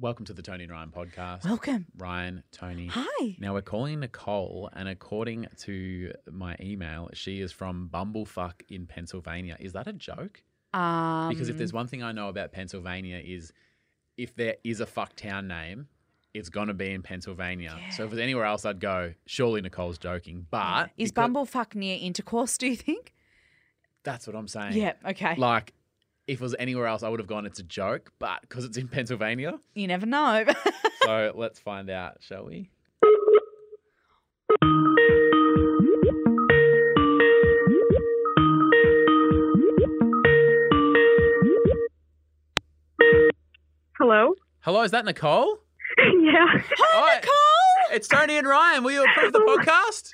Welcome to the Toni and Ryan podcast. Welcome. Ryan, Toni. Hi. Now we're calling Nicole, and according to my email, she is from Bumblefuck in Pennsylvania. Is that a joke? Um, Because if there's one thing I know about Pennsylvania is if there is a fuck town name, it's gonna be in Pennsylvania. So if it was anywhere else, I'd go. Surely Nicole's joking, but is because- Bumblefuck near intercourse? Do you think? That's what I'm saying. Yeah. Okay. Like, if it was anywhere else, I would have gone. It's a joke, but because it's in Pennsylvania, you never know. so let's find out, shall we? Hello? Hello, is that Nicole? yeah. Hi, oh, Nicole. It's Toni and Ryan. Will you approve the podcast?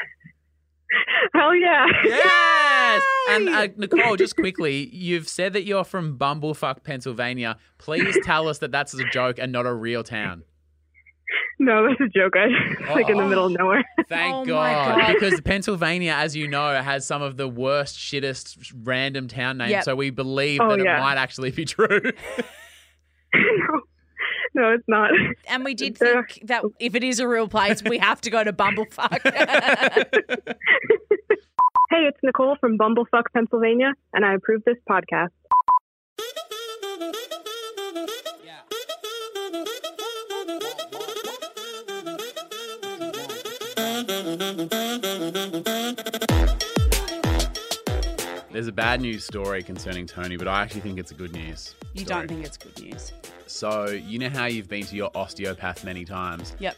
Hell yeah. Yes. And uh, Nicole, just quickly, you've said that you're from Bumblefuck, Pennsylvania. Please tell us that that's a joke and not a real town. No, that's a joke. I it's like in the middle of nowhere. Thank Oh God. God. Because Pennsylvania, as you know, has some of the worst, shittest, random town names. Yep. So we believe Oh, that yeah. it might actually be true. no. No, it's not. And we did think that if it is a real place, we have to go to Bumblefuck. Hey, it's Nicole from Bumblefuck, Pennsylvania, and I approve this podcast. There's a bad news story concerning Toni, but I actually think it's a good news. you story. don't think it's good news? So, you know how you've been to your osteopath many times Yep.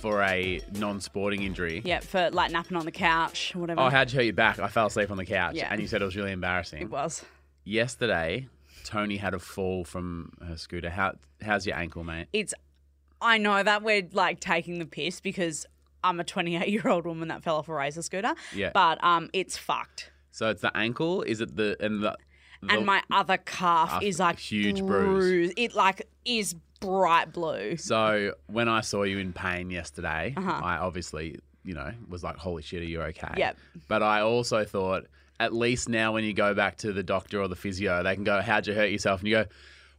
For a non sporting injury? Yep. For like napping on the couch whatever. Oh, how'd you hurt your back? I fell asleep on the couch. Yeah. And you said it was really embarrassing. it was. Yesterday, Toni had a fall from her scooter. How, how's your ankle, mate? It's. I know that we're like taking the piss because I'm a 28 year old woman that fell off a razor scooter. Yeah. But um, it's fucked. So it's the ankle? Is it the. And the. the and my other calf is like huge bruise. bruised. It like is bright blue. So when I saw you in pain yesterday, Uh-huh. I obviously, you know, was like, holy shit, are you okay? Yep. But I also thought, at least now when you go back to the doctor or the physio, they can go, how'd you hurt yourself? And you go,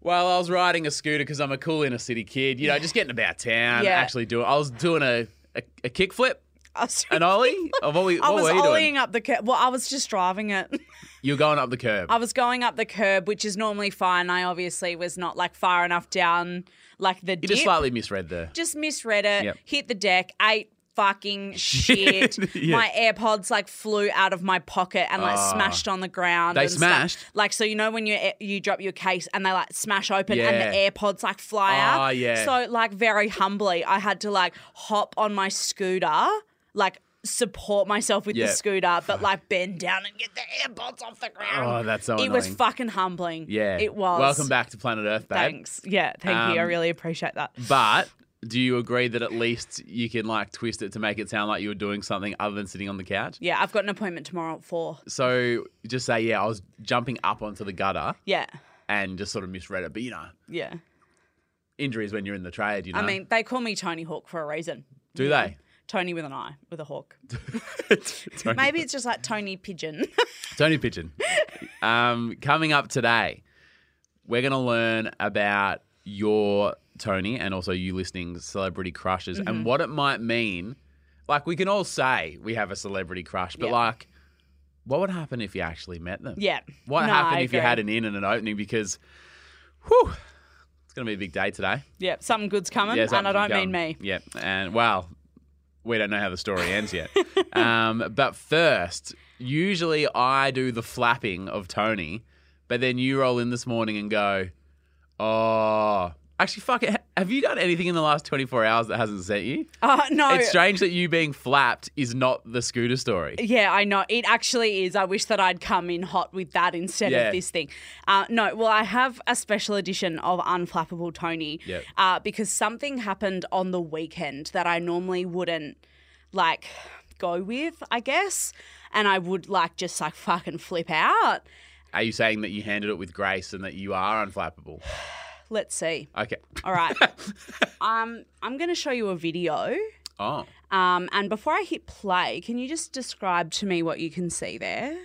well, I was riding a scooter because I'm a cool inner city kid, you know, just getting about town, Yeah. actually doing, I was doing a, a, a kick flip, I was, an ollie. Or what, I was were you doing? ollieing up the curb. Well, I was just driving it. You were going up the curb. I was going up the curb, which is normally fine. I obviously was not like far enough down, like the you dip. just slightly misread the. Just misread it. Yep. Hit the deck. Ate fucking shit. Yeah. My AirPods like flew out of my pocket and like Ah. smashed on the ground. They and stuff. smashed? Like so, you know when you you drop your case and they like smash open Yeah. and the AirPods like fly Ah, out. yeah. So like very humbly, I had to like hop on my scooter, like support myself with Yeah. the scooter, but like bend down and get the AirPods off the ground. Oh, that's so It was fucking humbling. Yeah. It was. Welcome back to Planet Earth, babe. Thanks. Yeah, thank you. I Um, really appreciate that. But do you agree that at least you can like twist it to make it sound like you were doing something other than sitting on the couch? Yeah, I've got an appointment tomorrow at four. So just say, yeah, I was jumping up onto the gutter Yeah, and just sort of misread it. But you know, yeah. injuries when you're in the trade, you know. I mean, they call me Tony Hawk for a reason. do they? Toni with an eye, with a hawk. Toni, Maybe it's just like Tony Pigeon. Tony Pigeon. um, coming up today, we're going to learn about your Toni and also you listening celebrity crushes Mm-hmm. and what it might mean. Like we can all say we have a celebrity crush, but Yeah. like, what would happen if you actually met them? yeah. What No, happened if you had an in and an opening? Because, whew, it's going to be a big day today. Yeah, something good's coming, and I don't coming. mean me. Yeah, and well, we don't know how the story ends yet. um, but first, usually I do the flapping of Toni, but then you roll in this morning and go, "Oh, actually, fuck it. Have you done anything in the last twenty four hours that hasn't sent you?" Uh, no. It's strange that you being flapped is not the scooter story. Yeah, I know. It actually is. I wish that I'd come in hot with that instead Yeah. of this thing. Uh, no, well, I have a special edition of Unflappable Toni Yep. uh, because something happened on the weekend that I normally wouldn't like go with, I guess. And I would like just like fucking flip out. Are you saying that you handled it with grace and that you are unflappable? Let's see. Okay. All right. um, I'm going to show you a video. Oh, Um, and before I hit play, can you just describe to me what you can see there?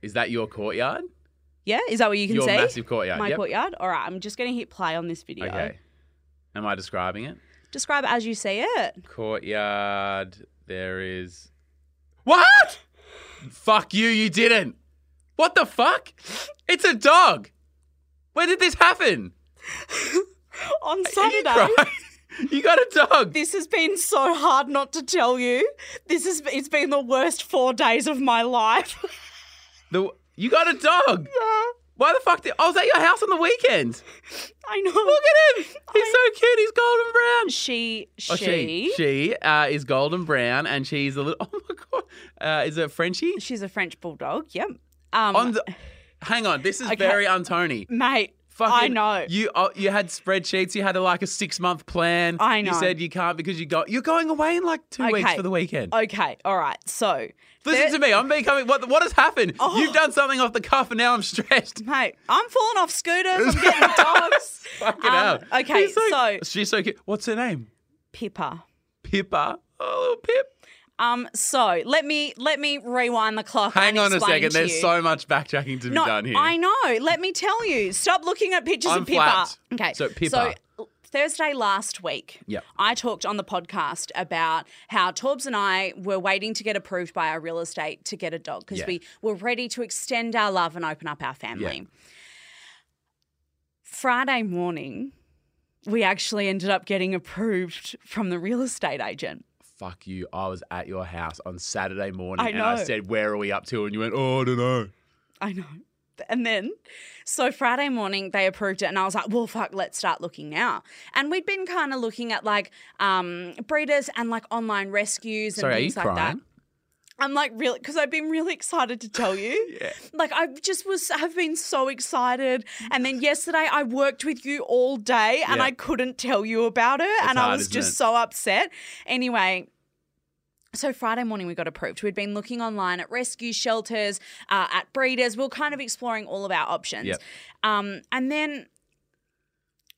is that your courtyard? Yeah, is that what you can your see? massive courtyard. My yep. courtyard. All right, I'm just going to hit play on this video. Okay. Am I describing it? Describe it as you see it. Courtyard. There is. What? fuck you, you didn't. What the fuck? It's a dog. Where did this happen? On Are you You got a dog. This has been so hard not to tell you. This is it's been the worst four days of my life. The, you got a dog. Why the fuck did I was at your house on the weekend? I know. Look at him. He's so cute. He's golden brown. She, she, Oh, she she uh, is golden brown and she's a little. Oh my god, uh, is it Frenchie? she's a French bulldog. Yep. Um, On the, hang on, this is Okay. very untony. mate, Fucking, I know. You uh, you had spreadsheets. You had a, like a six month plan. I know. You said you can't because you got you're going away in like two weeks for the weekend. Okay, all right. So, Listen there- to me. I'm becoming. What what has happened? Oh. You've done something off the cuff and now I'm stressed. mate, I'm falling off scooters. I'm getting dogs. Fucking Um, hell. okay, He's so- she's so cute. What's her name? Pippa. Pippa. Oh, little Pip. Um, so let me let me rewind the clock. Hang on a second. There's you. so much backtracking to be no, done here. I know. Let me tell you. Stop looking at pictures I'm of Pippa. flat. Okay. So, Pippa. So Thursday last week, Yep. I talked on the podcast about how Torbs and I were waiting to get approved by our real estate to get a dog because Yeah. we were ready to extend our love and open up our family. Friday morning, we actually ended up getting approved from the real estate agent. Fuck you. I was at your house on Saturday morning I and I said, Where are we up to? And you went, Oh, I don't know. I know. And then, so Friday morning they approved it, and I was like, "Well, fuck, let's start looking now." And we'd been kind of looking at like um, breeders and like online rescues and Sorry, things like crying? that. I'm like really because I've been really excited to tell you. Yeah. Like I just was have been so excited. And then yesterday I worked with you all day and Yeah. I couldn't tell you about it. and I was just it? so upset. Anyway, so Friday morning we got approved. We'd been looking online at rescue shelters, uh, at breeders. We are kind of exploring all of our options. Yep. Um, and then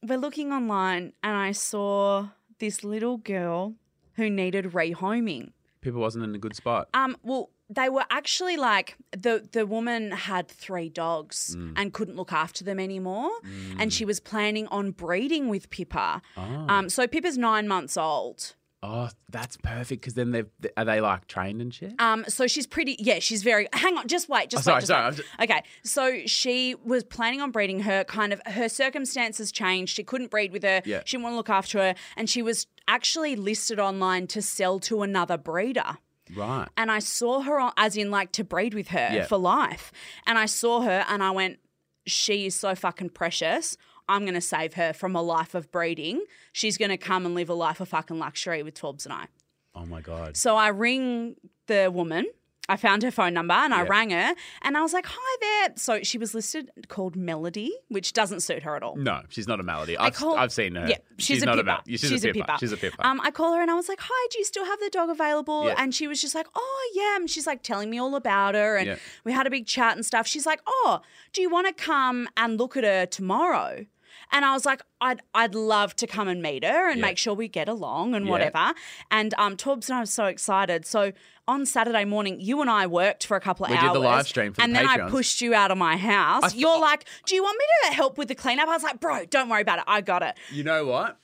we're looking online and I saw this little girl who needed rehoming. People wasn't in a good spot. Um, well, they were actually like the the woman had three dogs Mm. and couldn't look after them anymore, and she was planning on breeding with Pippa. Um, so Pippa's nine months old. Oh, that's perfect because then they've are they like trained and shit? Um, so she's pretty. Yeah, she's very. Hang on, just wait, just Oh, wait. sorry, just sorry, wait. Okay, so she was planning on breeding her. Kind of her circumstances changed. She couldn't breed with her. Yeah. She didn't want to look after her, and she was actually listed online to sell to another breeder. Right. and I saw her on, as in like to breed with her Yeah. for life. And I saw her and I went, she is so fucking precious. I'm going to save her from a life of breeding. She's going to come and live a life of fucking luxury with Torbs and I. Oh my god. So I ring the woman. I found her phone number and I Yeah. rang her and I was like, hi there. So she was listed called Melody, which doesn't suit her at all. No, she's not a melody. I I've, call- I've seen her. Yeah, she's, a not a melody. She's, a pippa. She's a pippa. Um, I call her and I was like, "Hi, do you still have the dog available?" Yeah. And she was just like, "Oh, yeah." And she's like telling me all about her, and Yeah. we had a big chat and stuff. She's like, "Oh, do you want to come and look at her tomorrow?" And I was like, I'd I'd love to come and meet her and Yeah. make sure we get along and Yeah. whatever. And um, Torbs and I was so excited. So on Saturday morning, you and I worked for a couple of We hours. did the live stream for the and then I pushed you out of my house. Th- You're like, "Do you want me to help with the cleanup?" I was like, "Bro, don't worry about it. I got it." You know what?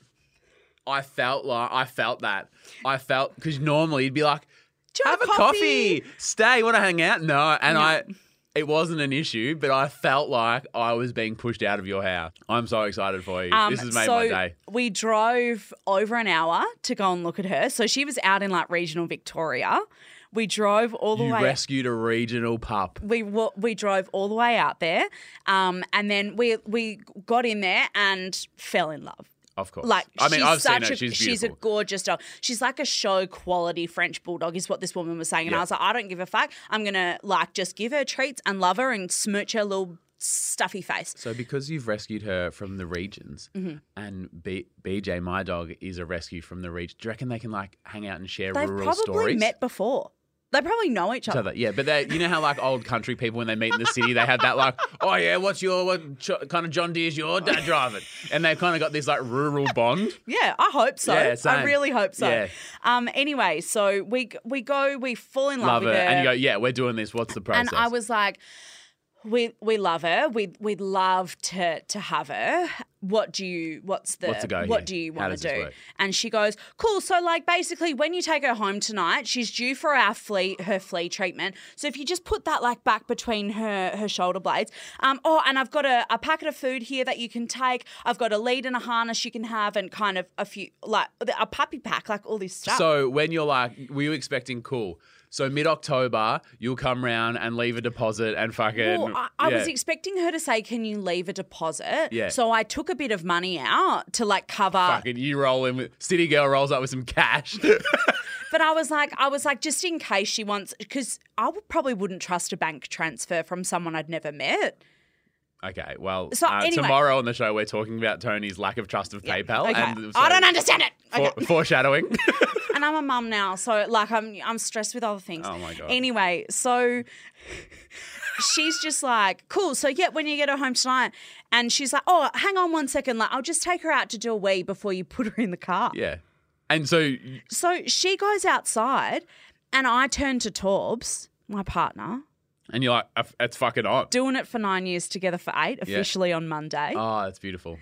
I felt like I felt that. I felt because normally you'd be like, Do you "Have a coffee, stay, want to hang out." No, and No. I, it wasn't an issue, but I felt like I was being pushed out of your house. I'm so excited for you. Um, this has made so my day. We drove over an hour to go and look at her. So she was out in like regional Victoria. We drove all the You way. rescued a regional pup. we we drove all the way out there, um, and then we we got in there and fell in love. Of course. Like I mean, she's I've such seen her. a She's she's a gorgeous dog. She's like a show quality French bulldog, is what this woman was saying. And Yeah. I was like, I don't give a fuck. I'm gonna like just give her treats and love her and smooch her little stuffy face. So because you've rescued her from the regions, Mm-hmm. and B- BJ, my dog, is a rescue from the region, do you reckon they can like hang out and share They've rural probably stories? met before. They probably know each other. Yeah, but they, you know how like old country people when they meet in the city, they have that like, oh yeah, what's your what ch- kind of John Deere's your dad driving? And they've kind of got this like rural bond. Yeah, I hope so. Yeah, I really hope so. Yeah. Um. Anyway, so we we go, we fall in love, Love it, her, and you go, yeah, we're doing this. What's the process? and I was like, we we love her. We we'd love to to have her. what do you what's the What's go what here? do you want to do work? and she goes cool so like basically when you take her home tonight she's due for our flea her flea treatment so if you just put that like back between her her shoulder blades um oh and i've got a, a packet of food here that you can take i've got a lead and a harness you can have and kind of a few like a puppy pack like all this stuff So when you're like, were you expecting cool? So mid October, you'll come round and leave a deposit and fucking. Well, I, I was expecting her to say, "Can you leave a deposit?" Yeah. So I took a bit of money out to like cover. Fucking you roll in with City Girl rolls up with some cash. But I was like, I was like, just in case she wants, because I would, probably wouldn't trust a bank transfer from someone I'd never met. okay, well, So, uh, anyway. tomorrow on the show we're talking about Toni's lack of trust of PayPal Okay. and so- I don't understand it. for- foreshadowing. and I'm a mum now, so like I'm I'm stressed with other things. Oh my God. Anyway, so she's just like, cool. So yeah, when you get her home tonight, and she's like, oh, hang on one second, like I'll just take her out to do a wee before you put her in the car. yeah, and so So she goes outside, and I turn to Torbs, my partner, and you're like, "Uh, it's fucking on. doing it for nine years together for eight, officially on Monday. Oh, that's beautiful.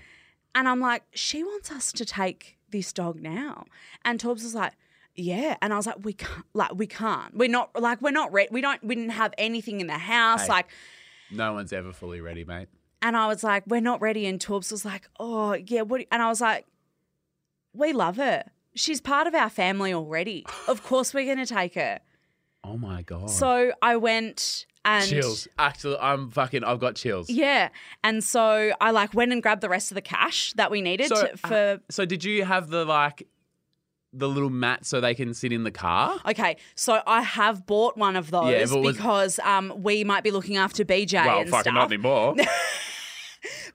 And I'm like, she wants us to take this dog now. And Torbs was like, yeah. And I was like, we can't, like, we can't. We're not, like, we're not ready. We don't, we didn't have anything in the house. Hey. Like, No one's ever fully ready, mate. and I was like, we're not ready. And Torbs was like, oh, yeah. What? And I was like, we love her. She's part of our family already. Of course, we're going to take her. Oh my god. So I went and chills. Actually, I'm fucking. I've got chills. Yeah. And so I like went and grabbed the rest of the cash that we needed So, to, uh, for So did you have the like the little mat so they can sit in the car? Okay, so I have bought one of those Yeah, if it was- because um, we might be looking after BJ well, and fucking stuff. not anymore.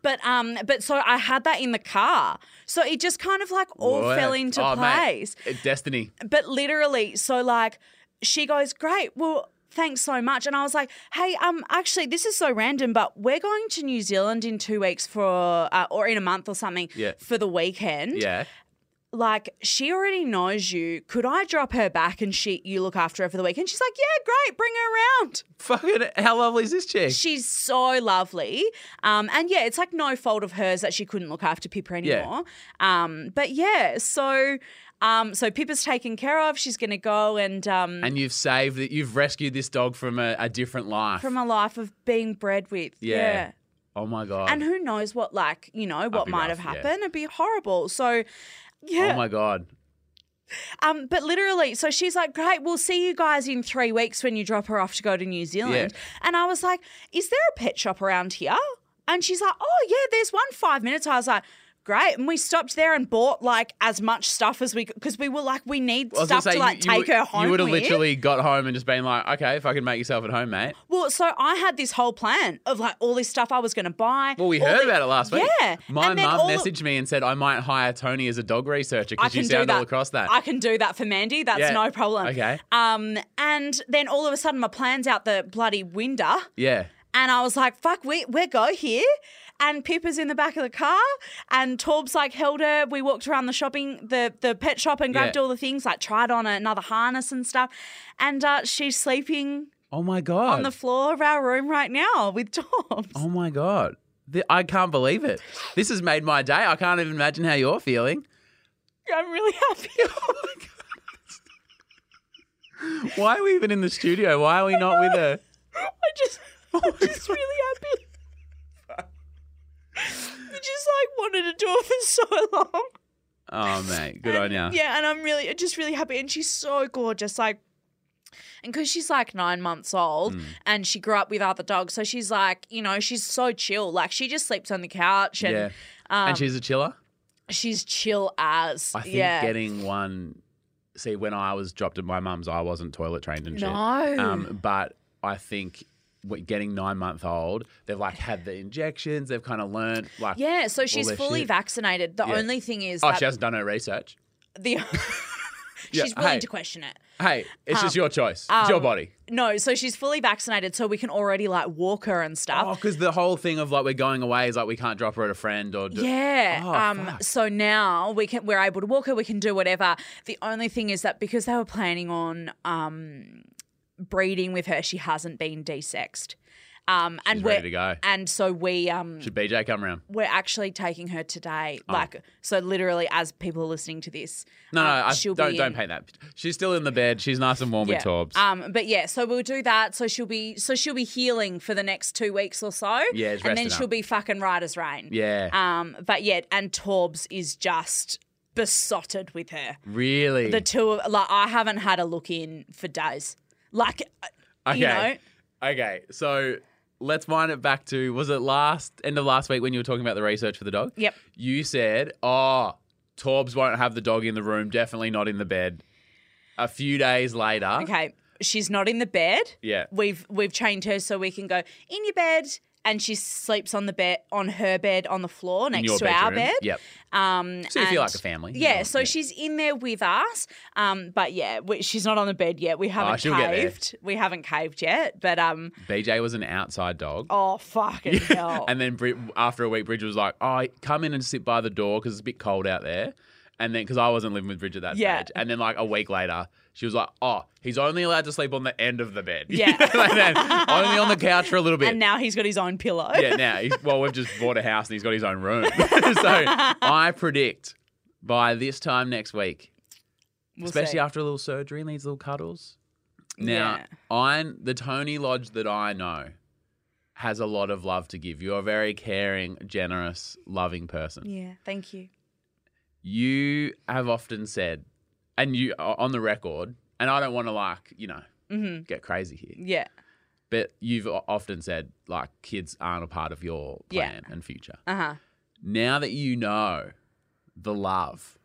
But um, but so I had that in the car, so it just kind of like all What? fell into Oh, mate, place. Destiny. But literally, so like she goes, "Great, well." Thanks so much. And I was like, hey, um, actually, this is so random, but we're going to New Zealand in two weeks for, uh, or in a month or something Yeah. for the weekend. Yeah. Like she already knows you. Could I drop her back and she you look after her for the weekend? She's like, yeah, great, bring her around. Fucking how lovely is this chick? She's so lovely, um, and yeah, it's like no fault of hers that she couldn't look after Pippa Yeah. anymore. Um, but yeah, so um, so Pippa's taken care of. She's gonna go and um, and you've saved it. You've rescued this dog from a, a different life. from a life of being bred with. Yeah. yeah. oh my god. And who knows what like you know what might have rough, yeah. happened? It'd be horrible. So. Yeah. oh my god. Um, but literally, so she's like, "Great, we'll see you guys in three weeks when you drop her off to go to New Zealand." And I was like, "Is there a pet shop around here?" And she's like, "Oh yeah, there's one five minutes." I was like, "Great!" And we stopped there and bought like as much stuff as we could because we were like, we need stuff say, to like you, you take would- her home. You would have literally got home and just been like, okay, if I can make yourself at home, mate. Well, so I had this whole plan of like all this stuff I was going to buy. Well, we heard the- about it last week. Yeah, My mum messaged me and said I might hire Toni as a dog researcher I because you can do sound that. all across that. I can do that for Mandy. That's Yeah. no problem. Okay. Um, and then all of a sudden, my plan's out the bloody window. yeah. And I was like, fuck, we, we go here. And Pippa's in the back of the car, and Torb's like held her. We walked around the shopping, the the pet shop, and grabbed Yeah. all the things, like tried on another harness and stuff. And uh, she's sleeping Oh my god. on the floor of our room right now with Torbs. Oh my god. Th- I can't believe it. This has made my day. I can't even imagine how you're feeling. I'm really happy. Oh Why are we even in the studio? Why are we not with her? I just, I'm just really happy. I just like wanted to do it for so long. Oh mate, good on you. Yeah, and I'm really just really happy. And she's so gorgeous. Like, and because she's like nine months old Mm. and she grew up with other dogs, so she's like, you know, she's so chill. Like, she just sleeps on the couch and Yeah. um, and she's a chiller. she's chill as. I think yeah. getting one. See, when I was dropped at my mum's, I wasn't toilet trained and shit. no. Um, but I think getting nine month old, they've like had the injections. They've kind of learned like. yeah, so she's fully shit. vaccinated. The Yeah. only thing is Oh, that she hasn't done her research. the Yeah, she's willing hey. to question it. Hey, it's just Um, your choice. it's your um, body. No, so she's fully vaccinated, so we can already like walk her and stuff. Oh, because the whole thing of like we're going away is like we can't drop her at a friend or. Do- Yeah. Oh, um. fuck. So now we can we're able to walk her. We can do whatever. The only thing is that because they were planning on um breeding with her, she hasn't been desexed. Um, and She's we're ready to go. and so we um Should BJ come round? we're actually taking her today. Oh. Like so, literally, as people are listening to this, No, no, um, I, she'll don't be don't in- paint that. She's still in the bed. She's nice and warm with Torbs. Um, but yeah, so we'll do that. So she'll be so she'll be healing for the next two weeks or so. Yeah, and then resting she'll up. be fucking right as rain. yeah, Um, but yeah, and Torbs is just besotted with her. really. The two of like I haven't had a look in for days. Like, uh, okay. you know, Okay, so let's wind it back to was it last end of last week when you were talking about the research for the dog? Yep. You said, "Oh, Torbs won't have the dog in the room. Definitely not in the bed." A few days later, okay, she's not in the bed. yeah, We've we've trained her so we can go in your bed, and she sleeps on the bed on her bed on the floor next to our bed. Yep. Um, So you feel like a family. Yeah, Yeah, so yeah. she's in there with us. Um, but yeah, we, she's not on the bed yet. We haven't Oh, she'll get there. caved. We haven't caved yet. But um, BJ was an outside dog. oh fucking hell! And then after a week, Bridget was like, "Oh, come in and sit by the door because it's a bit cold out there." And then because I wasn't living with Bridget that Yeah. stage, and then like a week later, she was like, "Oh, he's only allowed to sleep on the end of the bed. Yeah. like only on the couch for a little bit." and now he's got his own pillow. yeah, now he's, well, we've just bought a house and he's got his own room. so I predict by this time next week, We'll especially see. after a little surgery and these little cuddles. Now, Yeah. I'm the Toni Lodge that I know has a lot of love to give. You're a very caring, generous, loving person. Yeah, thank you. You have often said, and you on the record, and I don't want to like you know hmm get crazy here, Yeah. but you've often said like kids aren't a part of your Yeah. plan and future. Uh huh. now that you know the love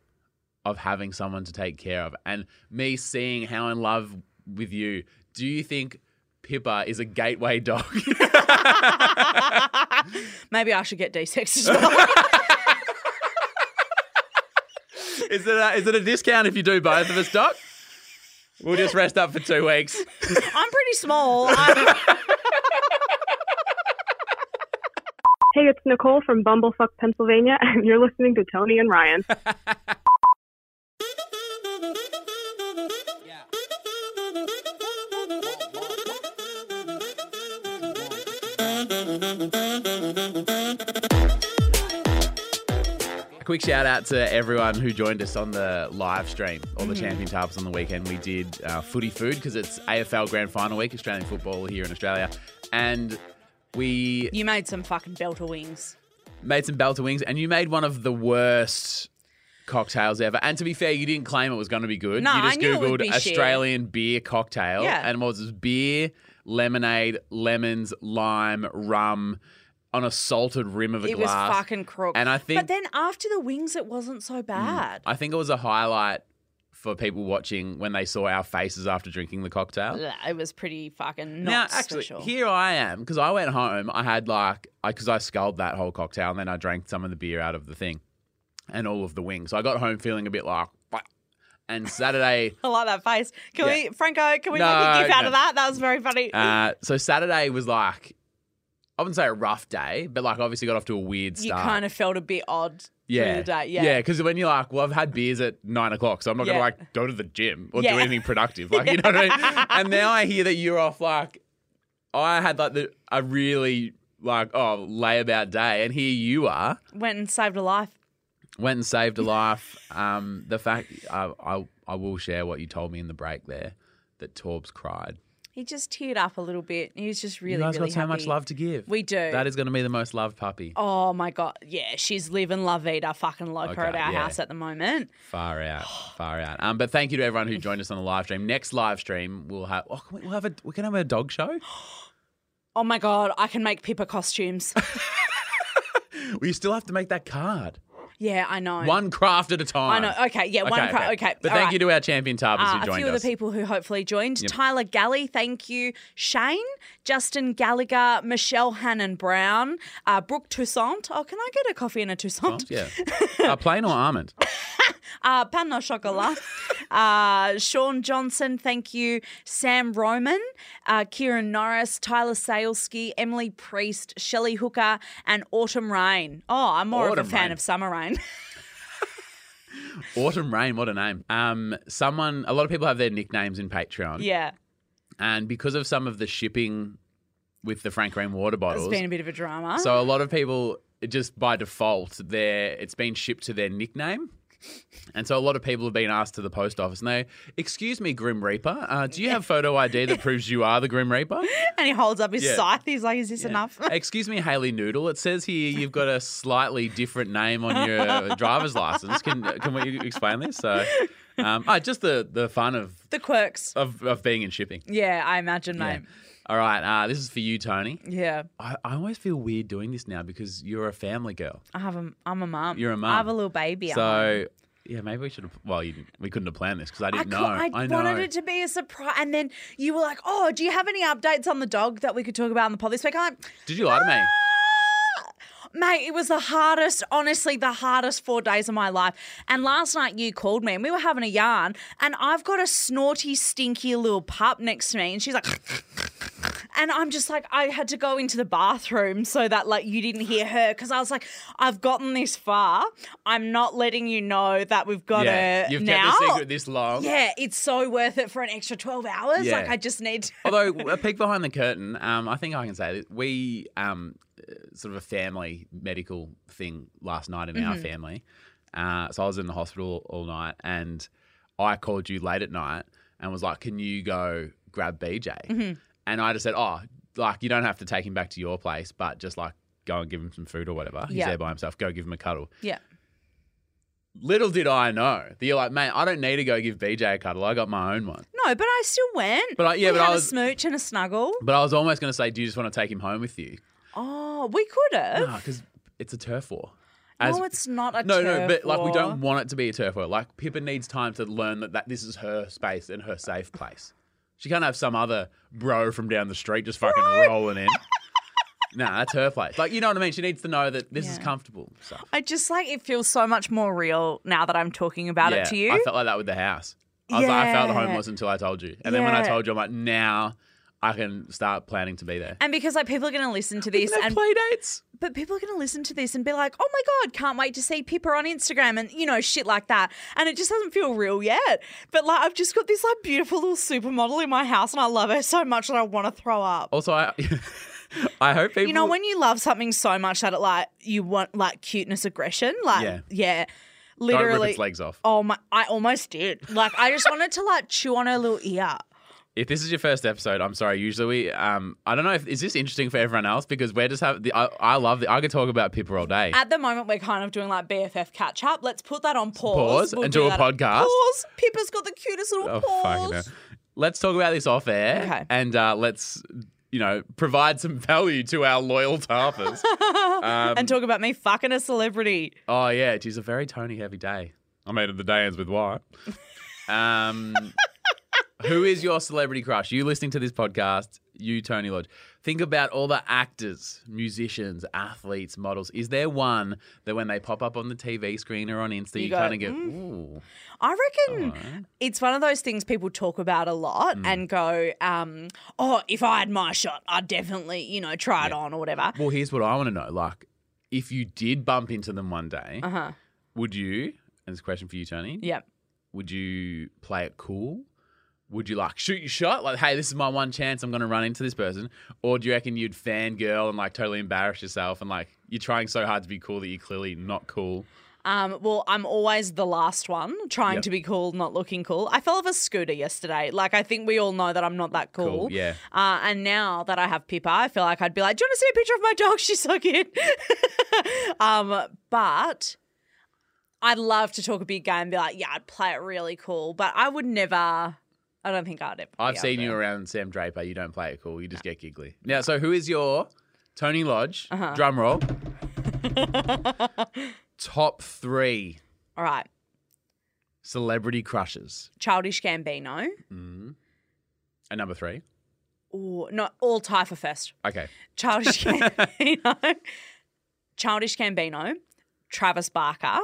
of having someone to take care of and me seeing how in love with you, do you think Pippa is a gateway dog? Maybe I should get desexed as well. is, it a, is it a discount if you do both of us, Doc? We'll just rest up for two weeks. I'm pretty small. I'm, Hey, it's Nicole from Bumblefuck, Pennsylvania, and you're listening to Toni and Ryan. A quick shout out to everyone who joined us on the live stream, or the Mm-hmm. on the weekend. We did uh, footy food because it's AFL Grand Final week, Australian football here in Australia, and we you made some fucking belter wings. made some belter wings, and you made one of the worst cocktails ever. And to be fair, you didn't claim it was going to be good. No, you just I knew it would googled be shit. Australian beer cocktail, Yeah. and what was this? Beer, lemonade, lemons, lime, rum, on a salted rim of a It glass. It was fucking crook. And I think- but then after the wings, it wasn't so bad. I think it was a highlight for people watching when they saw our faces after drinking the cocktail. It was pretty fucking not now, actually, special. here I am because I went home. I had like, because I, sculled that whole cocktail and then I drank some of the beer out of the thing and all of the wings. So I got home feeling a bit like, and Saturday, I like that face. Can Yeah. we, Franco? Can we No, make a gif out of that? That was very funny. uh, so Saturday was like, I wouldn't say a rough day, but like obviously got off to a weird start. you kind of felt a bit odd yeah, the day. Yeah. yeah. Because when you're like, well, I've had beers at nine o'clock, so I'm not Yeah. gonna like go to the gym or Yeah. do anything productive. Like, you know what I mean? And now I hear that you're off. Like, I had like the a really like oh layabout day, and here you are. Went and saved a life. Went and saved a life. Um, the fact I, I I will share what you told me in the break there that Torbs cried. He just teared up a little bit. He was just really, you guys really got so much love to give. We do. That is going to be the most loved puppy. Oh my god, yeah, she's living La Vida fucking loca Okay, at our yeah. house at the moment. Far out, far out. Um, but thank you to everyone who joined us on the live stream. Next live stream, we'll have. Oh, can we, we'll have a. We can have a dog show. Oh my god, I can make Pippa costumes. We still have to make that card. Yeah, I know. One craft at a time. I know. Okay, yeah, one craft. okay. But all thank right. you to our champion tubers Uh, who a few us. of the people who hopefully joined Yep. Tyler Galley, thank you. Shane, Justin Gallagher, Michelle Hannon Brown, uh, Brooke Toussaint. Oh, can I get a coffee and a Toussaint? Yeah. uh, plain or almond? Uh, pain au chocolat. uh, Sean Johnson, thank you. Sam Roman, uh, Kieran Norris, Tyler Salesky, Emily Priest, Shelley Hooker, and Autumn Rain. Oh, I'm more Autumn of a fan Rain. of Summer Rain. Autumn Rain, what a name. Um, someone, a lot of people have their nicknames in Patreon. yeah. And because of some of the shipping with the Frank Green water bottles. It's been a bit of a drama. So a lot of people just by default, they're it's been shipped to their nickname. And so a lot of people have been asked to the post office and they, excuse me, Grim Reaper, uh, do you have photo ID that proves you are the Grim Reaper? and he holds up his Yeah. scythe. He's like, "Is this enough?" excuse me, Haley Noodle. It says here you've got a slightly different name on your driver's license. Can can we explain this? So, um, oh, just the the fun of the quirks. of, of being in shipping. Yeah, I imagine, Yeah. All right, uh, this is for you, Toni. Yeah. I, I always feel weird doing this now because you're a family girl. I have a. I'm a mum. You're a mum. I have a little baby. So yeah, maybe we should have. Well, you, didn't- we couldn't have planned this because I I, didn't cou- know. I, I know. wanted it to be a surprise, and then you were like, "Oh, do you have any updates on the dog that we could talk about on the pod this week?" I'm like, Did you lie to me? Mate, it was the hardest, honestly, the hardest four days of my life. And last night you called me and we were having a yarn, and I've got a snorty, stinky little pup next to me, and she's like, and I'm just like, I had to go into the bathroom so that like you didn't hear her because I was like, I've gotten this far. I'm not letting you know that we've got yeah, you've now. kept the secret this long. yeah, it's so worth it for an extra 12 hours. Yeah. Like, I just need to. Although a peek behind the curtain, um, I think I can say that we um, uh, sort of a family medical thing last night in our Mm-hmm. family. Uh, so I was in the hospital all night, and I called you late at night and was like, "Can you go grab BJ?" Mm-hmm. And I just said, "Oh, like you don't have to take him back to your place, but just like go and give him some food or whatever. He's Yeah. there by himself. Go give him a cuddle." Yeah. Little did I know that you're like, man, I don't need to go give BJ a cuddle. I got my own one. No, but I still went. But I- yeah, we but I was- a smooch and a snuggle. But I was almost going to say, do you just want to take him home with you? Oh, we could have. because it's a turf war. no, it's not a no, no, but like we don't want it to be a turf war. Like Pippa needs time to learn that, that this is her space and her safe place. She can't have some other bro from down the street just fucking rolling in. nah, that's her place. Like you know what I mean? She needs to know that this is comfortable. So. I just like it feels so much more real now that I'm talking about yeah, it to you. I felt like that with the house. I was like, I felt Yeah. homeless until I told you, and then when I told you, I'm like, now I can start planning to be there. and because like people are going to listen to this, and play dates. but people are going to listen to this and be like, "Oh my god, can't wait to see Pippa on Instagram," and you know shit like that. And it just doesn't feel real yet. But like I've just got this like beautiful little supermodel in my house, and I love her so much that I want to throw up. Also, I, I hope people. You know when you love something so much that it like you want like cuteness aggression, like Yeah. yeah, don't literally. rip its legs off. Oh my! I almost did. Like I just wanted to like chew on her little ear. If this is your first episode, I'm sorry. Usually, we, um, I don't know if is this interesting for everyone else because we're just have the. I, I love the. I could talk about Pippa all day. At the moment, we're kind of doing like BFF catch up. Let's put that on pause. Pause and do a that. podcast? Pause. Pippa's got the cutest little oh fucking hell. Let's talk about this off air, Okay. and uh, let's you know provide some value to our loyal tarpers. um, and talk about me fucking a celebrity. oh yeah, it is a very Toni heavy day. I made it the day ends with why. Um, who is your celebrity crush? You listening to this podcast, you Toni Lodge. Think about all the actors, musicians, athletes, models. Is there one that when they pop up on the TV screen or on Insta, you, You kind of get, "Mm." ooh, I reckon alright." it's one of those things people talk about a lot Mm. and go, um, "Oh, if I had my shot, I'd definitely, you know, try it on or whatever." Well, here's what I want to know. Like, if you did bump into them one day, Uh huh. would you, and this a question for you, Toni, Yep. would you play it cool? Would you like shoot your shot? Like, hey, this is my one chance. I'm going to run into this person. Or do you reckon you'd fangirl and like totally embarrass yourself and like you're trying so hard to be cool that you're clearly not cool? Um, well, I'm always the last one trying Yep. to be cool, not looking cool. I fell off a scooter yesterday. Like, I think we all know that I'm not that cool. Cool, yeah. Uh, and now that I have Pippa, I feel like I'd be like, Do you want to see a picture of my dog? She's so cute. um, but I'd love to talk a big game and be like, Yeah, I'd play it really cool. But I would never, I don't think I'd ever. I've seen you around Sam Draper. You don't play it cool. You just get giggly. Now, so who is your Toni Lodge? Uh-huh. Drum roll. Top three All right. celebrity crushes. Childish Gambino. Mm. And number three. Or not all for first. Okay. Childish Gambino, Childish Gambino, Travis Barker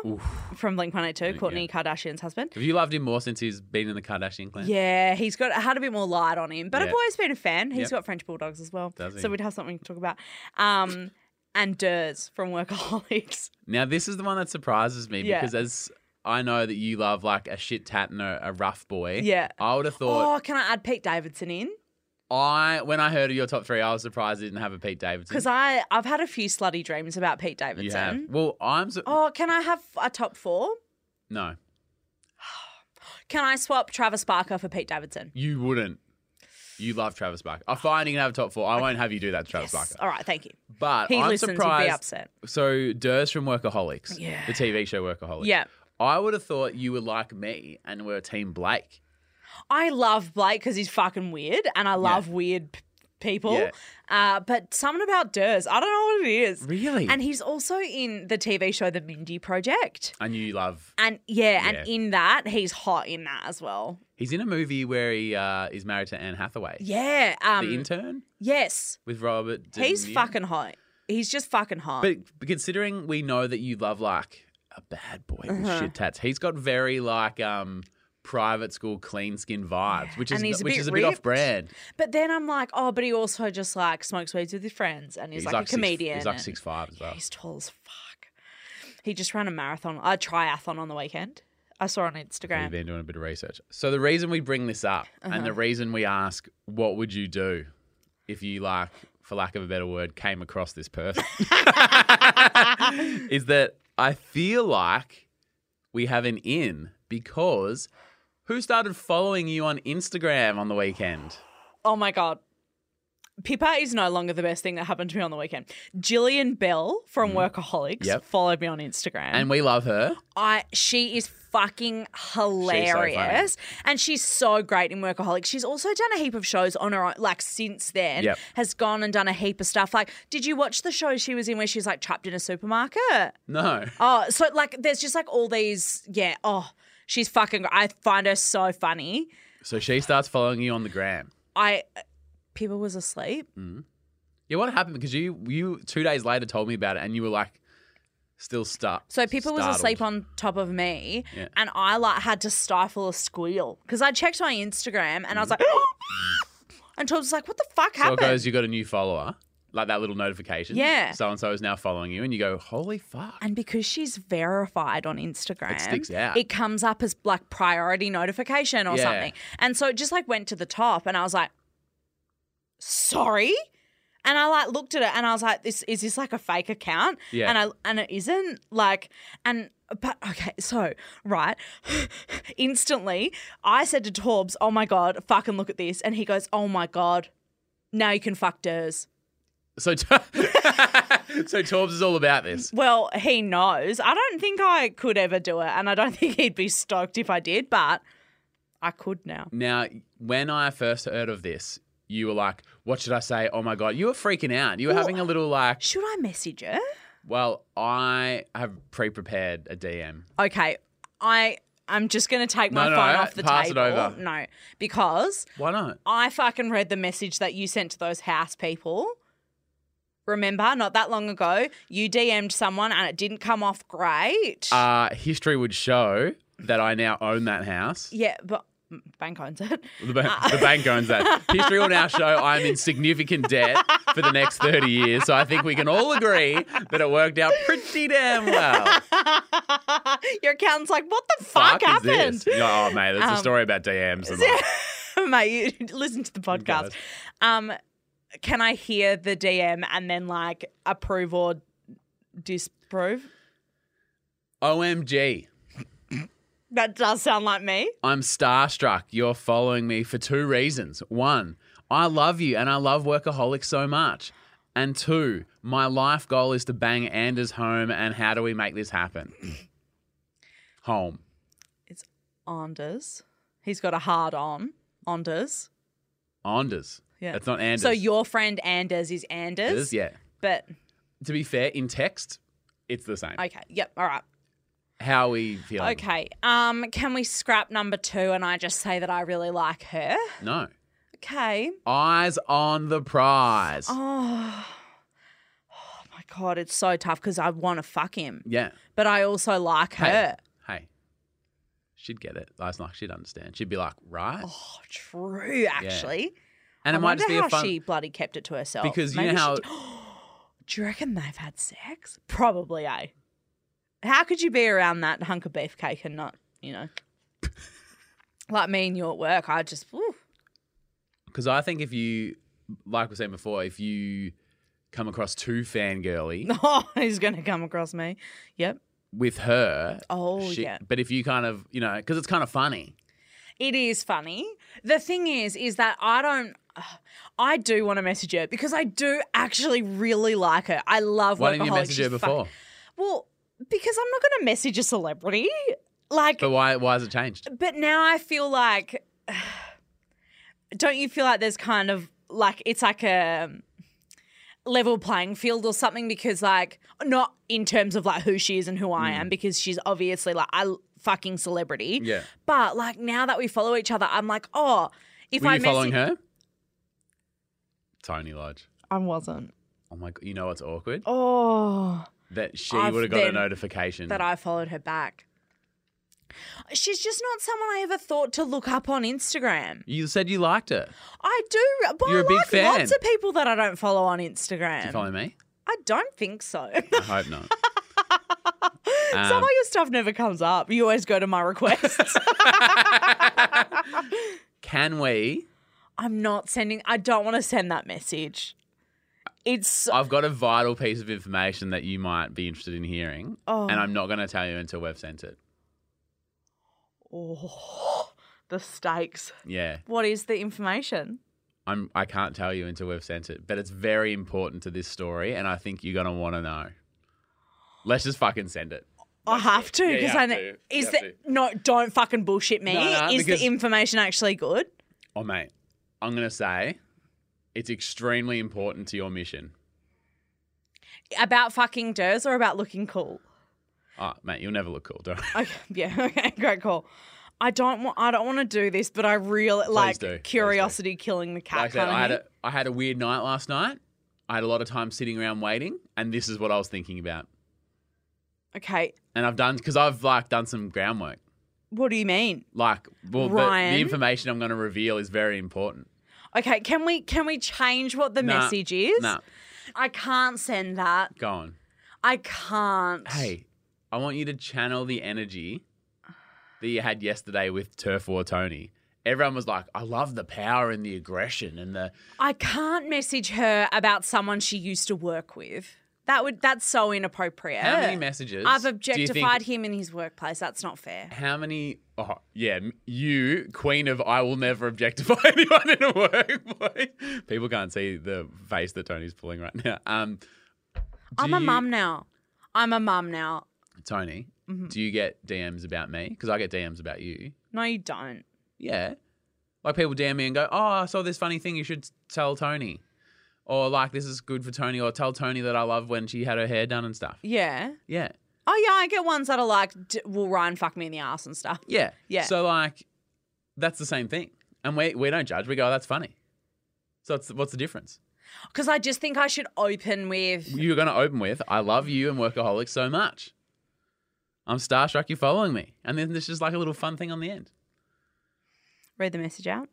from Blink One Eight Two, Kourtney Kardashian's husband. Have you loved him more since he's been in the Kardashian clan? Yeah, he's got had a bit more light on him, but I've Yeah. always been a fan. He's Yep. got French bulldogs as well, Does he? so we'd have something to talk about. Um, and Ders from Workaholics. Now, this is the one that surprises me Yeah. because as I know that you love like a shit tat and a, a rough boy. Yeah. I would have thought. Oh, can I add Pete Davidson in? I when I heard of your top three, I was surprised you didn't have a Pete Davidson. Because I I've had a few slutty dreams about Pete you have. Davidson. Well, I'm su- Oh, can I have a top four? no. Can I swap Travis Barker for Pete Davidson? You wouldn't. You love Travis Barker. I find you can have a top four. I won't have you do that to Travis Yes. Barker. All right, thank you. But He I'm listens, surprised. be upset. So Ders from Workaholics, Yeah. the TV show Workaholics. Yeah. I would have thought you were like me and were Team Blake. I love Blake because he's fucking weird, and I love weird p- people. Yeah. Uh, but something about Ders, I don't know what it is. Really? And he's also in the TV show The Mindy Project. I knew you love. And yeah, Yeah. and in that, he's hot in that as well. He's in a movie where he uh, is married to Anne Hathaway. Yeah. Um, the intern yes. with Robert. De He's Niro. fucking hot. He's just fucking hot. But, but considering we know that you love like a bad boy with Uh-huh. shit tats, he's got very like um private school clean skin vibes, which is he's a which bit is a bit off brand. But then I'm like, oh, but he also just like smokes weeds with his friends and he's, like, a six- comedian. he's like and- six five as well. He's tall as fuck. He just ran a marathon, a triathlon on the weekend. I saw on Instagram. We've been doing a bit of research. So the reason we bring this up and Uh-huh. the reason we ask, what would you do if you like, for lack of a better word, came across this person, is that I feel like we have an in because who started following you on Instagram on the weekend? Oh my god. Pippa is no longer the best thing that happened to me on the weekend. Jillian Bell from Workaholics Mm-hmm. Yep. followed me on Instagram. And we love her. I she is fucking hilarious. and she's so great in Workaholics. She's also done a heap of shows on her own, like since then. Yep. Has gone and done a heap of stuff. Like, did you watch the show she was in where she's like trapped in a supermarket? No. Oh, so like there's just like all these, yeah, oh, she's fucking I find her so funny. So she starts following you on the gram. I people was asleep. Mm-hmm. Yeah, what happened? Because you you two days later told me about it and you were like still stuck. So Pippa was asleep on top of me, Yeah. and I like had to stifle a squeal because I checked my Instagram and I was mm-hmm. like, and Todd was like, "What the fuck happened?" So it happened?" goes, you got a new follower, like that little notification. Yeah. So and so is now following you, and you go, holy fuck. and because she's verified on Instagram, It sticks out. It comes up as like priority notification or Yeah. something, and so it just like went to the top, and I was like, "Sorry." And I like looked at it and I was like, "This is this like a fake account?" Yeah. And I and it isn't like and but okay, so right, instantly I said to Torbs, "Oh my god, fucking look at this," and he goes, "Oh my god, now you can fuck Ders." So, t- so Torbs is all about this. Well, he knows. I don't think I could ever do it, and I don't think he'd be stoked if I did, but I could now. Now, when I first heard of this, you were like, "What should I say?" Oh my god, you were freaking out. You were Well- having a little like, Should I message her? "Well, I have pre-prepared a DM." Okay, I I'm just gonna take No, my no, phone no, off the pass it table. over. No, because Why not? I fucking read the message that you sent to those house people. Remember, not that long ago, you DM'd someone and it didn't come off great. Uh, history would show that I now own that house. yeah, but bank owns it. The, ba- the bank owns that. History will now show I'm in significant debt for the next 30 years. So I think we can all agree that it worked out pretty damn well. Your accountant's like, what the fuck, is happened? this? Oh, mate, that's Um, a story about DMs. And like, Mate, you listen to the podcast. Um, can I hear the DM and then like approve or disprove? OMG. That does sound like me. I'm starstruck. You're following me for two reasons. One, I love you and I love Workaholics so much. And two, my life goal is to bang Anders Holm. And how do we make this happen? Home. It's Anders. He's got a hard on. Anders. Anders. Yeah. That's not Anders. So your friend Anders is Anders. Anders, yeah. But To be fair, in text, it's the same. okay. Yep. All right. How are we feeling? Okay. Um, can we scrap number two and I just say that I really like her? No. Okay. Eyes on the prize. Oh. Oh my god, it's so tough because I want to fuck him, Yeah. but I also like Hey. her. Hey. She'd get it. That's like she'd understand. She'd be like, right. Oh, true. Actually, and I it might just be how a fun she bloody kept it to herself. because you know how she d- Do you reckon they've had sex? Probably, eh? How could you be around that hunk of beefcake and not, you know, like me and you at work? I just, Because I think if you, like we said before, if you come across too fangirly Oh, he's going to come across me. Yep. with her, Oh, she- yeah. But if you kind of, you know, because it's kind of funny. It is funny. The thing is, is that I don't. I do want to message her because I do actually really like her. I love. Why didn't you message her before? well, because I'm not going to message a celebrity. Like, But why? Why has it changed? but now I feel like. Don't you feel like there's kind of like it's like a level playing field or something? Because like not in terms of like who she is and who I am, because she's obviously like a fucking celebrity. Mm. Yeah. But like now that we follow each other, I'm like, oh, if Were I you following message- her? Toni Lodge. I wasn't. Oh my! god! You know what's awkward? Oh, That she I've would have got a then- notification. that I followed her back. She's just not someone I ever thought to look up on Instagram. you said you liked her. I do, but You're I a big like fan. lots of people that I don't follow on Instagram. Do you follow me? I don't think so. I hope not. Some Um, of your stuff never comes up. You always go to my requests. Can we? I'm not sending. I don't want to send that message. It's I've got a vital piece of information that you might be interested in hearing, Oh. and I'm oh. not going to tell you until we've sent it. oh, the stakes. Yeah, What is the information? I'm. I can't tell you until we've sent it, but it's very important to this story, and I think you're going to want to know. Let's just fucking send it. I have to because have I know. to. Is have the no? Don't fucking bullshit me. No, no, is the information actually good? Oh, mate, I'm going to say it's extremely important to your mission. About fucking Ders or about looking cool? Oh, mate, you'll never look cool, don't. Okay, yeah, okay, great call. I don't want. I don't want to do this, but I really like do, curiosity killing the cat. Like I said, I had a, I had a weird night last night. I had a lot of time sitting around waiting, and this is what I was thinking about. Okay, And I've done because I've like done some groundwork. what do you mean? Like, well, the information I'm going to reveal is very important. Okay, can we can we change what the Nah, message is? Nah, I can't send that. go on. I can't. Hey, I want you to channel the energy that you had yesterday with Turf War Toni. Everyone was like, "I love the power and the aggression and the." I can't message her about someone she used to work with. That would that's so inappropriate. How many messages? I've do you objectified think- him in his workplace. That's not fair. How many? Oh, yeah, you, queen of I will never objectify anyone in a workplace. People can't see the face that Toni's pulling right now. Um, do I'm a you- mum now. I'm a mum now. Toni. Mm-hmm. Do you get DMs about me? Because I get DMs about you. No, you don't. Yeah. Like people DM me and go, "Oh, I saw this funny thing. You should tell Toni." Or like, "This is good for Toni." Or tell Toni that I love when she had her hair done and stuff. Yeah. Yeah. Oh yeah, I get ones that are like, D- "Will Ryan fuck me in the ass and stuff?" Yeah. Yeah. So like, that's the same thing, and we we don't judge. We go, oh, "That's funny." So it's, what's the difference? Because I just think I should open with. You're going to open with, "I love you and workaholics so much." I'm starstruck. You're following me, and then there's just like a little fun thing on the end. Read the message out.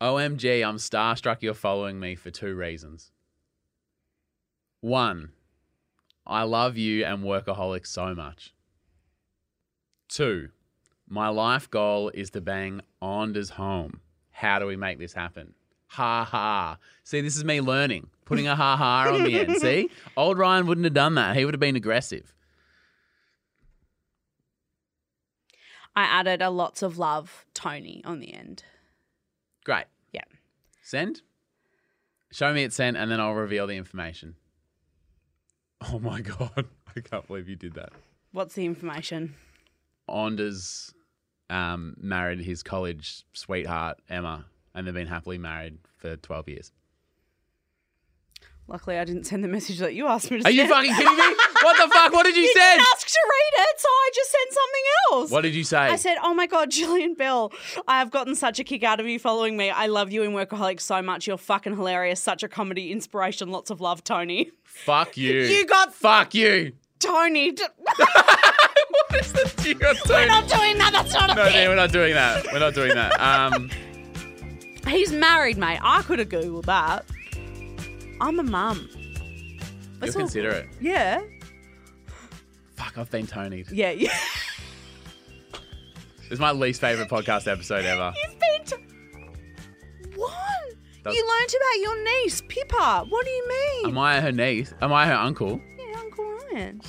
OMG, I'm starstruck you're following me for two reasons. One, I love you and workaholics so much. Two, my life goal is to bang Anders Holm. How do we make this happen? Ha ha. See, this is me learning, putting a ha ha on the end. See? Old Ryan wouldn't have done that. He would have been aggressive. I added a lots of love Toni on the end. Great. Yeah. Send. Show me it sent, and then I'll reveal the information. Oh my god, I can't believe you did that. What's the information? Anders um, married his college sweetheart Emma, and they've been happily married for twelve years. Luckily, I didn't send the message that you asked me to send. Are you fucking kidding me? What the fuck? What did you, You say? didn't ask to read it, so I just sent something else. What did you say? I said, "Oh my god, Gillian Bell, I have gotten such a kick out of you following me. I love you in Workaholics so much. You're fucking hilarious. Such a comedy inspiration. Lots of love, Toni. Fuck you. You got Fuck you. Toni. what is the You got We're not doing that. That's not a No, thing. Dan, we're not doing that. We're not doing that. Um, He's married, mate. I could have googled that. I'm a mum. you'll all- consider it. Yeah. Fuck, I've been Toni'd. Yeah. Yeah. Is my least favorite podcast episode ever. You've been. To- what? Does- You learnt about your niece, Pippa. What do you mean? Am I her niece? Am I her uncle? yeah, Uncle Ryan.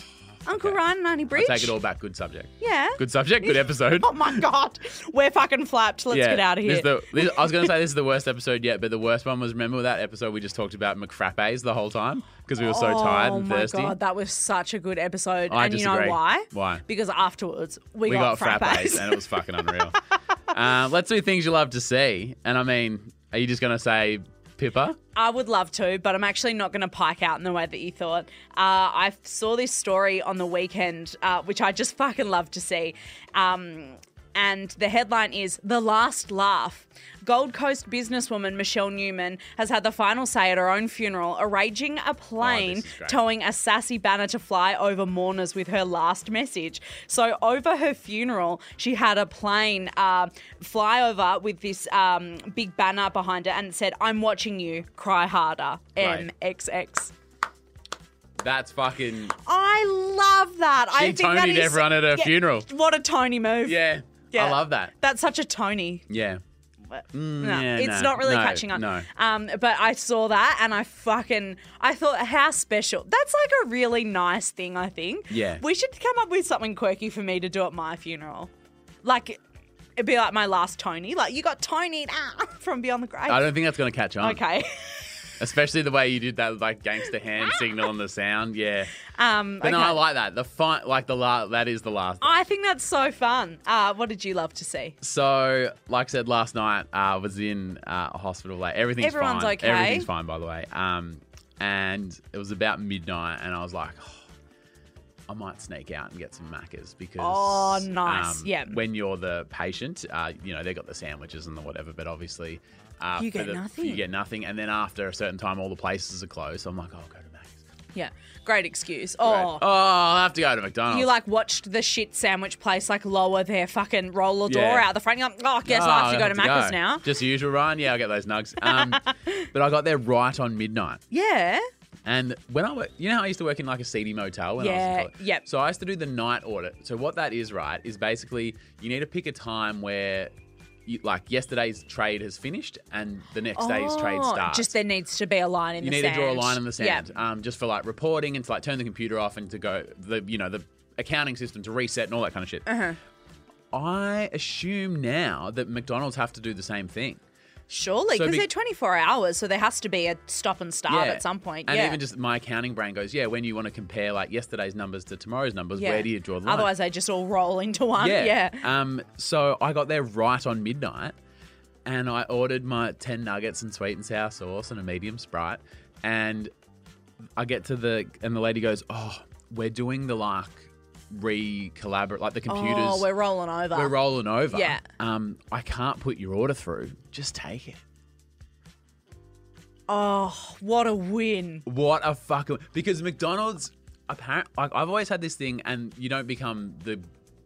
Uncle Okay. Ryan and Auntie Bridge. take it all back. Good subject. Yeah. Good subject. Good episode. Oh my god, we're fucking flapped. Let's get out of this here. is the- this- I was going to say this is the worst episode yet, but the worst one was remember that episode we just talked about McFrappes the whole time because we were so tired and thirsty. oh my god, that was such a good episode. I and you disagree. know why? Why? Because afterwards we, we got, got, frappes and it was fucking unreal. uh, let's do things you love to see. And I mean, are you just going to say Pippa? I would love to, but I'm actually not going to pike out in the way that you thought. Uh, I saw this story on the weekend, uh, which I just fucking love to see. Um, and the headline is The Last Laugh. Gold Coast businesswoman Michelle Newman has had the final say at her own funeral, arranging a plane Oh, towing a sassy banner to fly over mourners with her last message. So, over her funeral, she had a plane uh, fly over with this um, big banner behind it and it said, I'm watching you, cry harder, Right. MXX. That's fucking. I love that. I She think that Toni'd everyone at her Yeah, funeral. What a Toni move. Yeah. Yeah. I love that. That's such a Toni. Yeah. no, yeah, it's no, not really no, catching on. no. Um, but I saw that and I fucking I thought how special. That's like a really nice thing. I think. Yeah. We should come up with something quirky for me to do at my funeral. Like it'd be like my last Toni. Like you got Toni ah, from Beyond the Grave. I don't think that's going to catch on. okay. Especially the way you did that, like gangster hand signal and the sound. Yeah. Um, But no, okay. I like that. The fi- like the last, that is the last. I think that's so fun. Uh, what did you love to see? So, like I said last night, I was in uh, a hospital. Like everything's fine. Everyone's fine. okay. Everything's fine, by the way. Um, and it was about midnight, and I was like, oh, I might sneak out and get some Maccas because. Oh, nice. um, Yeah. When you're the patient, uh, you know they got the sandwiches and the whatever, but obviously. Uh, You get the- nothing. You get nothing, and then after a certain time, all the places are closed. So I'm like, oh, I'll go to Mac's. Yeah, great excuse. Right. Oh. Oh, I'll have to go to McDonald's. You like watched the shit sandwich place like lower their fucking roller door Yeah. out the front. You're like, oh, I guess Oh, I have to go to Macca's now. Just the usual, Ryan. Yeah, I'll get those nugs. Um, but I got there right on midnight. Yeah. And when I work, you know how I used to work in like a seedy motel when I was Yeah, in college? yep. So I used to do the night audit. So what that is, right, is basically you need to pick a time where, you, like, yesterday's trade has finished and the next day's trade Oh, starts. Just there needs to be a line in the sand. you the need sand. to draw a line in the sand, Yeah. um, just for like reporting and to like turn the computer off and to go the you know the accounting system to reset and all that kind of shit. Uh-huh. I assume now that McDonald's have to do the same thing. Surely, So because be- they're 24 hours, so there has to be a stop and start Yeah. at some point. And yeah. even just my accounting brain goes, yeah, when you want to compare like yesterday's numbers to tomorrow's numbers, yeah. where do you draw the line? Otherwise, they just all roll into one. yeah. Yeah. Um, so I got there right on midnight and I ordered my 10 nuggets and sweet and sour sauce and a medium Sprite. And I get to the, and the lady goes, oh, we're doing the like re collaborate, like the computers. Oh, we're rolling over. we're rolling over. Yeah. Um, I can't put your order through. Just take it. oh, what a win. What a fucking because McDonald's apparent like I've always had this thing and you don't become the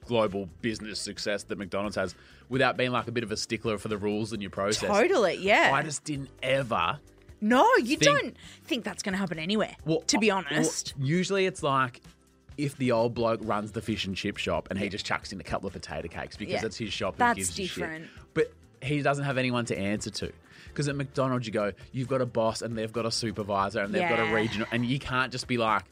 global business success that McDonald's has without being like a bit of a stickler for the rules and your process. Totally. Yeah. I just didn't ever no, you think- don't think that's going to happen anywhere, well, to be uh, well, honest. usually it's like if the old bloke runs the fish and chip shop and he just chucks in a couple of potato cakes because Yeah. it's his shop and That's gives a different. shit. But he doesn't have anyone to answer to. Because at McDonald's you go, you've got a boss and they've got a supervisor and they've got a Yeah. regional and you can't just be like,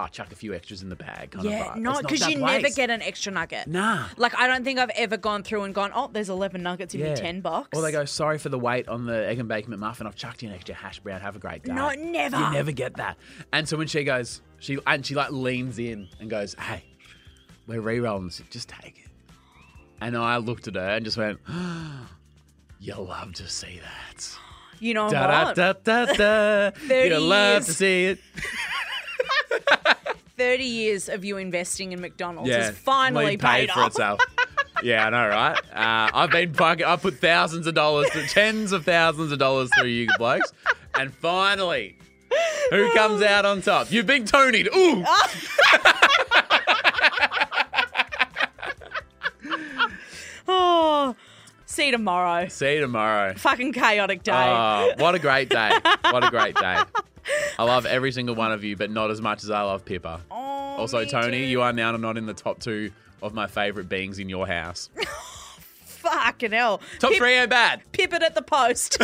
oh, chuck a few extras in the bag. Kind of Yeah, vibe. It's not because that you never place. get an extra nugget. Nah. Like, I don't think I've ever gone through and gone, oh, there's 11 nuggets in your 10 box. Or they go, sorry for the wait on the egg and bacon McMuffin. I've chucked you an extra hash brown. Have a great day. No, never. You never get that. And so when she goes, she and she like leans in and goes, hey, we're re-rolling this. Just take it. And I looked at her and just went, you'll love to see that. You know Da da what? da da da. 30 You'll love to see it. 30 years of you investing in McDonald's Yeah, has finally paid, paid, for off. itself. yeah, I know, right? Uh, I've been fucking. I put thousands of dollars, tens of thousands of dollars through you blokes, and finally, who comes out on top? You've been Toni'd. Ooh. Oh, see you tomorrow. See you tomorrow. Fucking chaotic day. Oh, what a great day! What a great day! I love every single one of you, but not as much as I love Pippa. Oh, Also, Toni, too. you are now not in the top two of my favourite beings in your house. Fucking hell. Top Pip, three ain't bad. Pip it at the post.